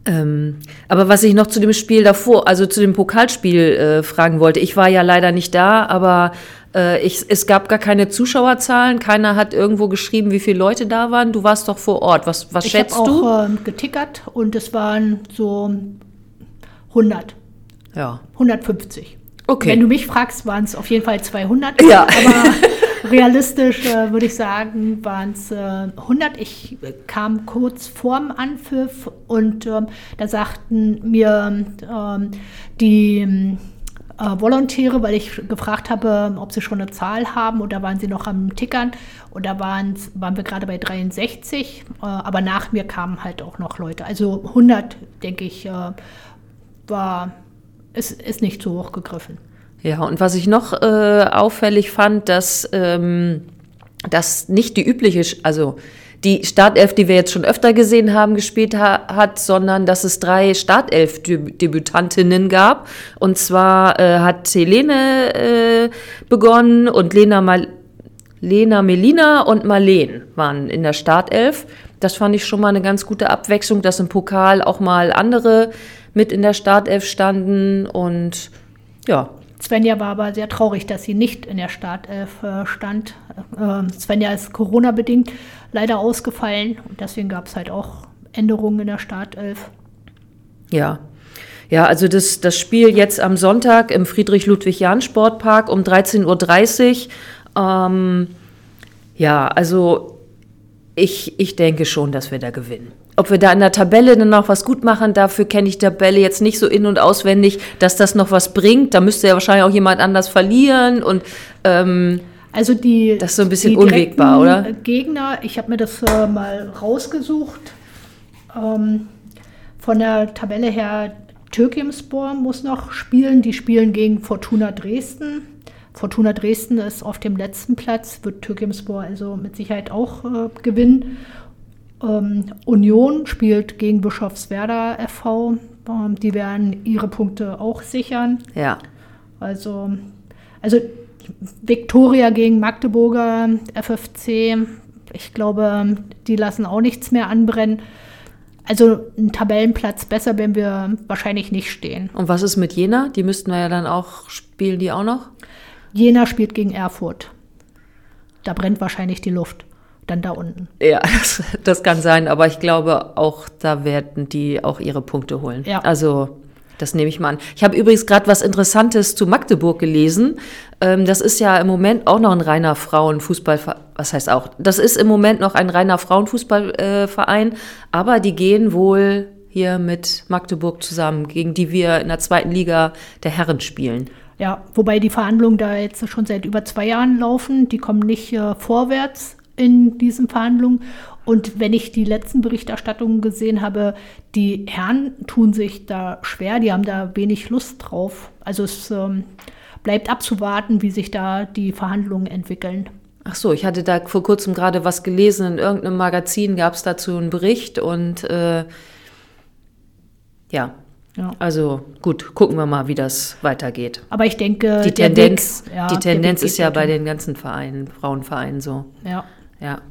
ähm, aber was ich noch zu dem Spiel davor, also zu dem Pokalspiel äh, fragen wollte, ich war ja leider nicht da, aber äh, ich, es gab gar keine Zuschauerzahlen, keiner hat irgendwo geschrieben, wie viele Leute da waren. Du warst doch vor Ort. Was, was Ich schätzt habe du? auch ähm, getickert und es waren so 100, ja. 150. Okay. Wenn du mich fragst, waren es auf jeden Fall 200. Ja. Aber realistisch äh, würde ich sagen, waren es äh, 100. Ich äh, kam kurz vorm Anpfiff und ähm, da sagten mir ähm, die ähm, äh, Volontäre, weil ich gefragt habe, ob sie schon eine Zahl haben und da waren sie noch am Tickern und da waren's, waren wir gerade bei 63, äh, aber nach mir kamen halt auch noch Leute. Also 100, denke ich, war, ist, ist nicht zu hoch gegriffen. Ja, und was ich noch äh, auffällig fand, dass ähm, das nicht die übliche, also die Startelf, die wir jetzt schon öfter gesehen haben, gespielt ha hat, sondern dass es drei Startelf-Debütantinnen gab. Und zwar äh, hat Helene äh, begonnen und Lena, Mal Lena Melina und Marleen waren in der Startelf. Das fand ich schon mal eine ganz gute Abwechslung, dass im Pokal auch mal andere mit in der Startelf standen und ja, Svenja war aber sehr traurig, dass sie nicht in der Startelf äh, stand. Äh, Svenja ist Corona-bedingt leider ausgefallen und deswegen gab es halt auch Änderungen in der Startelf. Ja. Ja, also das, das Spiel jetzt am Sonntag im Friedrich-Ludwig-Jahn-Sportpark um 13.30 Uhr. Ähm, ja, also ich, ich denke schon, dass wir da gewinnen. Ob wir da in der Tabelle dann noch was gut machen, dafür kenne ich die Tabelle jetzt nicht so in- und auswendig, dass das noch was bringt. Da müsste ja wahrscheinlich auch jemand anders verlieren und ähm, Also die, Das ist so ein bisschen unwegbar, oder? Gegner, ich habe mir das äh, mal rausgesucht. Ähm, von der Tabelle her, Türkimspor muss noch spielen. Die spielen gegen Fortuna Dresden. Fortuna Dresden ist auf dem letzten Platz, wird Türkimspor also mit Sicherheit auch äh, gewinnen. Ähm, Union spielt gegen Bischofswerda FV. Ähm, die werden ihre Punkte auch sichern. ja. Also, also Viktoria gegen Magdeburger FFC, ich glaube, die lassen auch nichts mehr anbrennen. Also ein Tabellenplatz besser werden wir wahrscheinlich nicht stehen. Und was ist mit Jena? Die müssten wir ja dann auch, spielen die auch noch? Jena spielt gegen Erfurt. Da brennt wahrscheinlich die Luft. Dann da unten. Ja, das, das kann sein, aber ich glaube auch, da werden die auch ihre Punkte holen. Ja. Also, das nehme ich mal an. Ich habe übrigens gerade was Interessantes zu Magdeburg gelesen. Ähm, das ist ja im Moment auch noch ein reiner Frauenfußballverein. Was heißt auch? Das ist im Moment noch ein reiner Frauenfußballverein, aber die gehen wohl hier mit Magdeburg zusammen, gegen die wir in der zweiten Liga der Herren spielen. Ja, wobei die Verhandlungen da jetzt schon seit über zwei Jahren laufen. Die kommen nicht äh, vorwärts in diesen Verhandlungen. Und wenn ich die letzten Berichterstattungen gesehen habe, die Herren tun sich da schwer, die haben da wenig Lust drauf. Also es ähm, bleibt abzuwarten, wie sich da die Verhandlungen entwickeln. Ach so, ich hatte da vor kurzem gerade was gelesen. In irgendeinem Magazin gab es dazu einen Bericht und äh, ja, Ja. also gut, gucken wir mal, wie das weitergeht. Aber ich denke, Die Tendenz, Weg, ja, die Tendenz ist ja bei den ganzen Vereinen, Frauenvereinen so. Ja. Ja.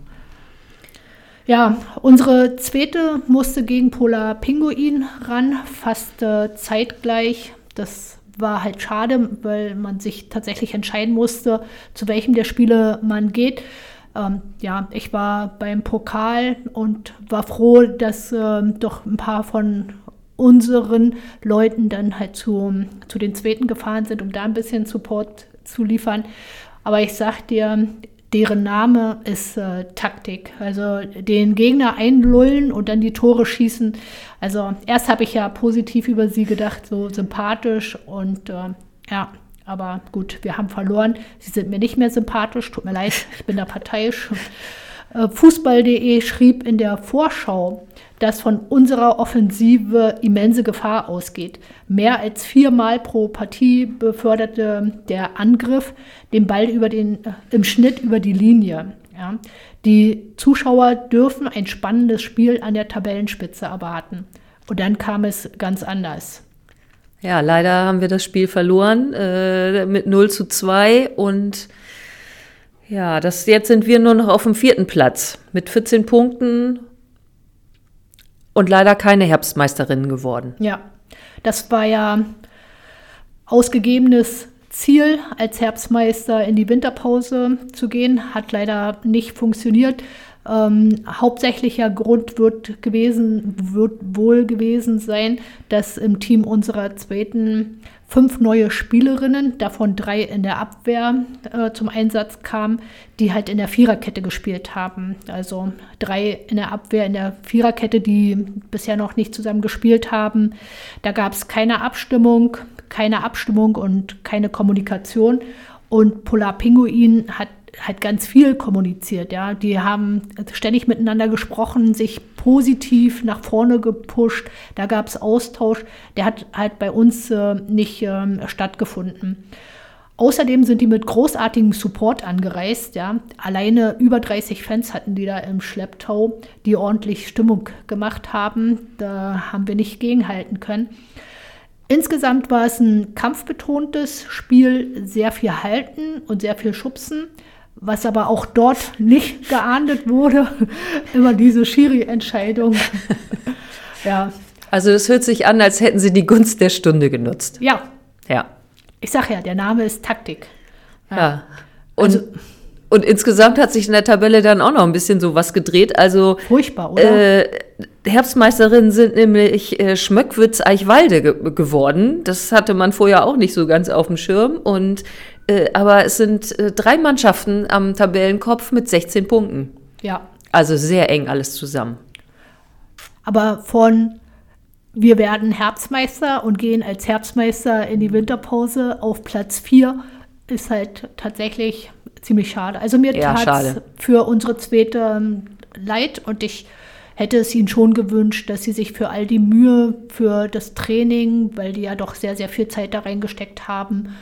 Ja, unsere zweite musste gegen Polar Pinguin ran, fast äh, zeitgleich. Das war halt schade, weil man sich tatsächlich entscheiden musste, zu welchem der Spiele man geht. Ähm, ja, ich war beim Pokal und war froh, dass ähm, doch ein paar von unseren Leuten dann halt zu, zu den Zweiten gefahren sind, um da ein bisschen Support zu liefern. Aber ich sag dir, deren Name ist äh, Taktik. Also den Gegner einlullen und dann die Tore schießen. Also erst habe ich ja positiv über sie gedacht, so sympathisch und äh, ja, aber gut, wir haben verloren. Sie sind mir nicht mehr sympathisch, tut mir leid, ich bin da parteiisch. Äh, Fußball.de schrieb in der Vorschau, dass von unserer Offensive immense Gefahr ausgeht. Mehr als viermal pro Partie beförderte der Angriff den Ball über den, äh, im Schnitt über die Linie. Ja. Die Zuschauer dürfen ein spannendes Spiel an der Tabellenspitze erwarten. Und dann kam es ganz anders. Ja, leider haben wir das Spiel verloren äh, mit 0 zu 2 und ja, das, jetzt sind wir nur noch auf dem vierten Platz mit 14 Punkten und leider keine Herbstmeisterinnen geworden. Ja, das war ja ausgegebenes Ziel, als Herbstmeister in die Winterpause zu gehen. Hat leider nicht funktioniert. Ähm, hauptsächlicher Grund wird gewesen, wird wohl gewesen sein, dass im Team unserer zweiten fünf neue Spielerinnen, davon drei in der Abwehr äh, zum Einsatz kamen, die halt in der Viererkette gespielt haben. Also drei in der Abwehr, in der Viererkette, die bisher noch nicht zusammen gespielt haben. Da gab es keine Abstimmung, keine Abstimmung und keine Kommunikation. Und Polar Pinguin hat halt ganz viel kommuniziert. Ja, die haben ständig miteinander gesprochen, sich positiv nach vorne gepusht. Da gab es Austausch. Der hat halt bei uns äh, nicht äh, stattgefunden. Außerdem sind die mit großartigem Support angereist. Ja. Alleine über 30 Fans hatten die da im Schlepptau, die ordentlich Stimmung gemacht haben. Da haben wir nicht gegenhalten können. Insgesamt war es ein kampfbetontes Spiel, sehr viel Halten und sehr viel Schubsen was aber auch dort nicht geahndet wurde, immer diese Schiri-Entscheidung. ja. Also es hört sich an, als hätten sie die Gunst der Stunde genutzt. Ja. Ja. Ich sag ja, der Name ist Taktik. Ja. ja. Und, also, und insgesamt hat sich in der Tabelle dann auch noch ein bisschen so was gedreht. Also furchtbar, oder? Äh, Herbstmeisterinnen sind nämlich äh, Schmöckwitz-Eichwalde ge geworden. Das hatte man vorher auch nicht so ganz auf dem Schirm. Und äh, aber es sind äh, drei Mannschaften am Tabellenkopf mit 16 Punkten. Ja. Also sehr eng alles zusammen. Aber von wir werden Herbstmeister und gehen als Herbstmeister in die Winterpause auf Platz 4 ist halt tatsächlich ziemlich schade. Also mir ja, tat es für unsere zweite ähm, leid und ich hätte es ihnen schon gewünscht, dass sie sich für all die Mühe für das Training, weil die ja doch sehr, sehr viel Zeit da reingesteckt haben,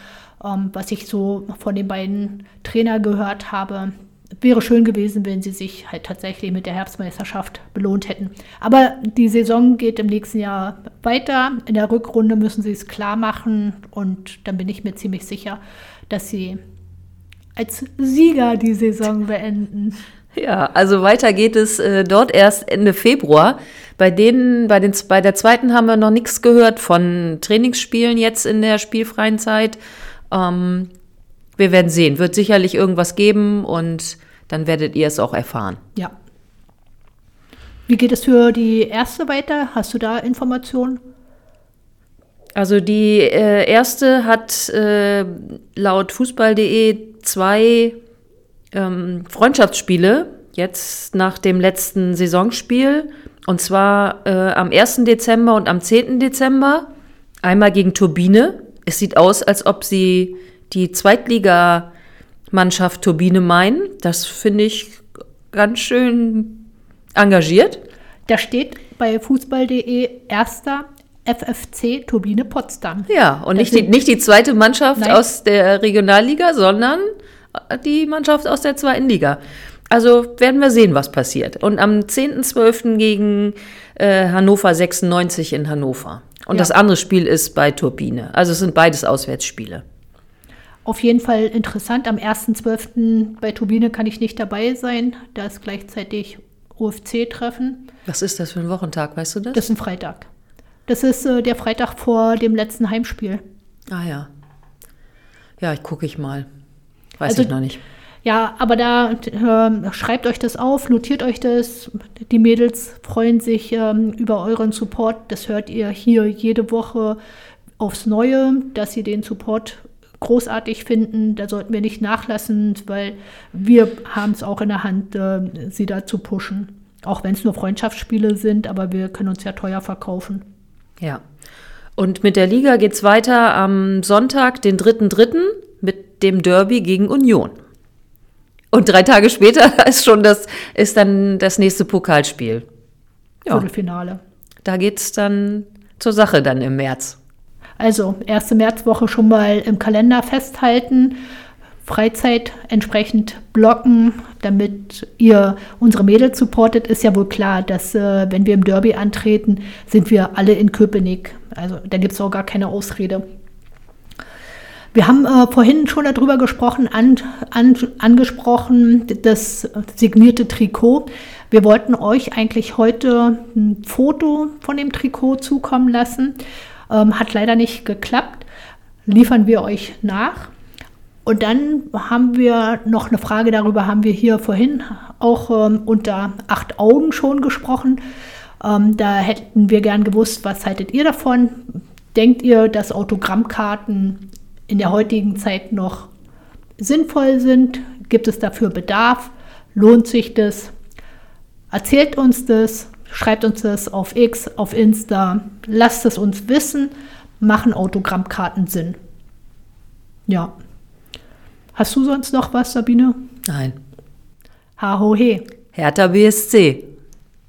ähm, was ich so von den beiden Trainer gehört habe. Wäre schön gewesen, wenn sie sich halt tatsächlich mit der Herbstmeisterschaft belohnt hätten. Aber die Saison geht im nächsten Jahr weiter. In der Rückrunde müssen sie es klar machen und dann bin ich mir ziemlich sicher, dass sie als Sieger die Saison beenden. Ja, also weiter geht es äh, dort erst Ende Februar. Bei denen, bei den, bei der zweiten haben wir noch nichts gehört von Trainingsspielen jetzt in der spielfreien Zeit. Ähm, wir werden sehen. Wird sicherlich irgendwas geben und dann werdet ihr es auch erfahren. Ja. Wie geht es für die erste weiter? Hast du da Informationen? Also die äh, erste hat äh, laut fußball.de zwei ähm, Freundschaftsspiele jetzt nach dem letzten Saisonspiel. Und zwar äh, am 1. Dezember und am 10. Dezember. Einmal gegen Turbine es sieht aus, als ob sie die Zweitligamannschaft Turbine meinen. Das finde ich ganz schön engagiert. Da steht bei fußball.de erster FFC Turbine Potsdam. Ja, und nicht die, nicht die zweite Mannschaft Nein. aus der Regionalliga, sondern die Mannschaft aus der zweiten Liga. Also werden wir sehen, was passiert. Und am 10.12. gegen äh, Hannover 96 in Hannover. Und ja. das andere Spiel ist bei Turbine. Also es sind beides Auswärtsspiele. Auf jeden Fall interessant. Am 1.12. bei Turbine kann ich nicht dabei sein. Da ist gleichzeitig UFC-Treffen. Was ist das für ein Wochentag, weißt du das? Das ist ein Freitag. Das ist äh, der Freitag vor dem letzten Heimspiel. Ah ja. Ja, ich gucke ich mal. Weiß also, ich noch nicht. Ja, aber da äh, schreibt euch das auf, notiert euch das. Die Mädels freuen sich ähm, über euren Support. Das hört ihr hier jede Woche aufs Neue, dass sie den Support großartig finden. Da sollten wir nicht nachlassen, weil wir haben es auch in der Hand, äh, sie da zu pushen. Auch wenn es nur Freundschaftsspiele sind, aber wir können uns ja teuer verkaufen. Ja. Und mit der Liga geht es weiter am Sonntag, den 3.3. mit dem Derby gegen Union. Und drei Tage später ist schon das, ist dann das nächste Pokalspiel. Ja. Viertelfinale. Da geht es dann zur Sache dann im März. Also erste Märzwoche schon mal im Kalender festhalten. Freizeit entsprechend blocken, damit ihr unsere Mädels supportet, ist ja wohl klar, dass äh, wenn wir im Derby antreten, sind wir alle in Köpenick. Also da gibt es auch gar keine Ausrede. Wir haben äh, vorhin schon darüber gesprochen, an, an, angesprochen, das signierte Trikot. Wir wollten euch eigentlich heute ein Foto von dem Trikot zukommen lassen. Ähm, hat leider nicht geklappt. Liefern wir euch nach. Und dann haben wir noch eine Frage darüber, haben wir hier vorhin auch ähm, unter acht Augen schon gesprochen. Ähm, da hätten wir gern gewusst, was haltet ihr davon? Denkt ihr, dass Autogrammkarten in der heutigen Zeit noch sinnvoll sind? Gibt es dafür Bedarf? Lohnt sich das? Erzählt uns das, schreibt uns das auf X, auf Insta, lasst es uns wissen. Machen Autogrammkarten Sinn? Ja. Hast du sonst noch was, Sabine? Nein. Ha ho he. Hertha BSC.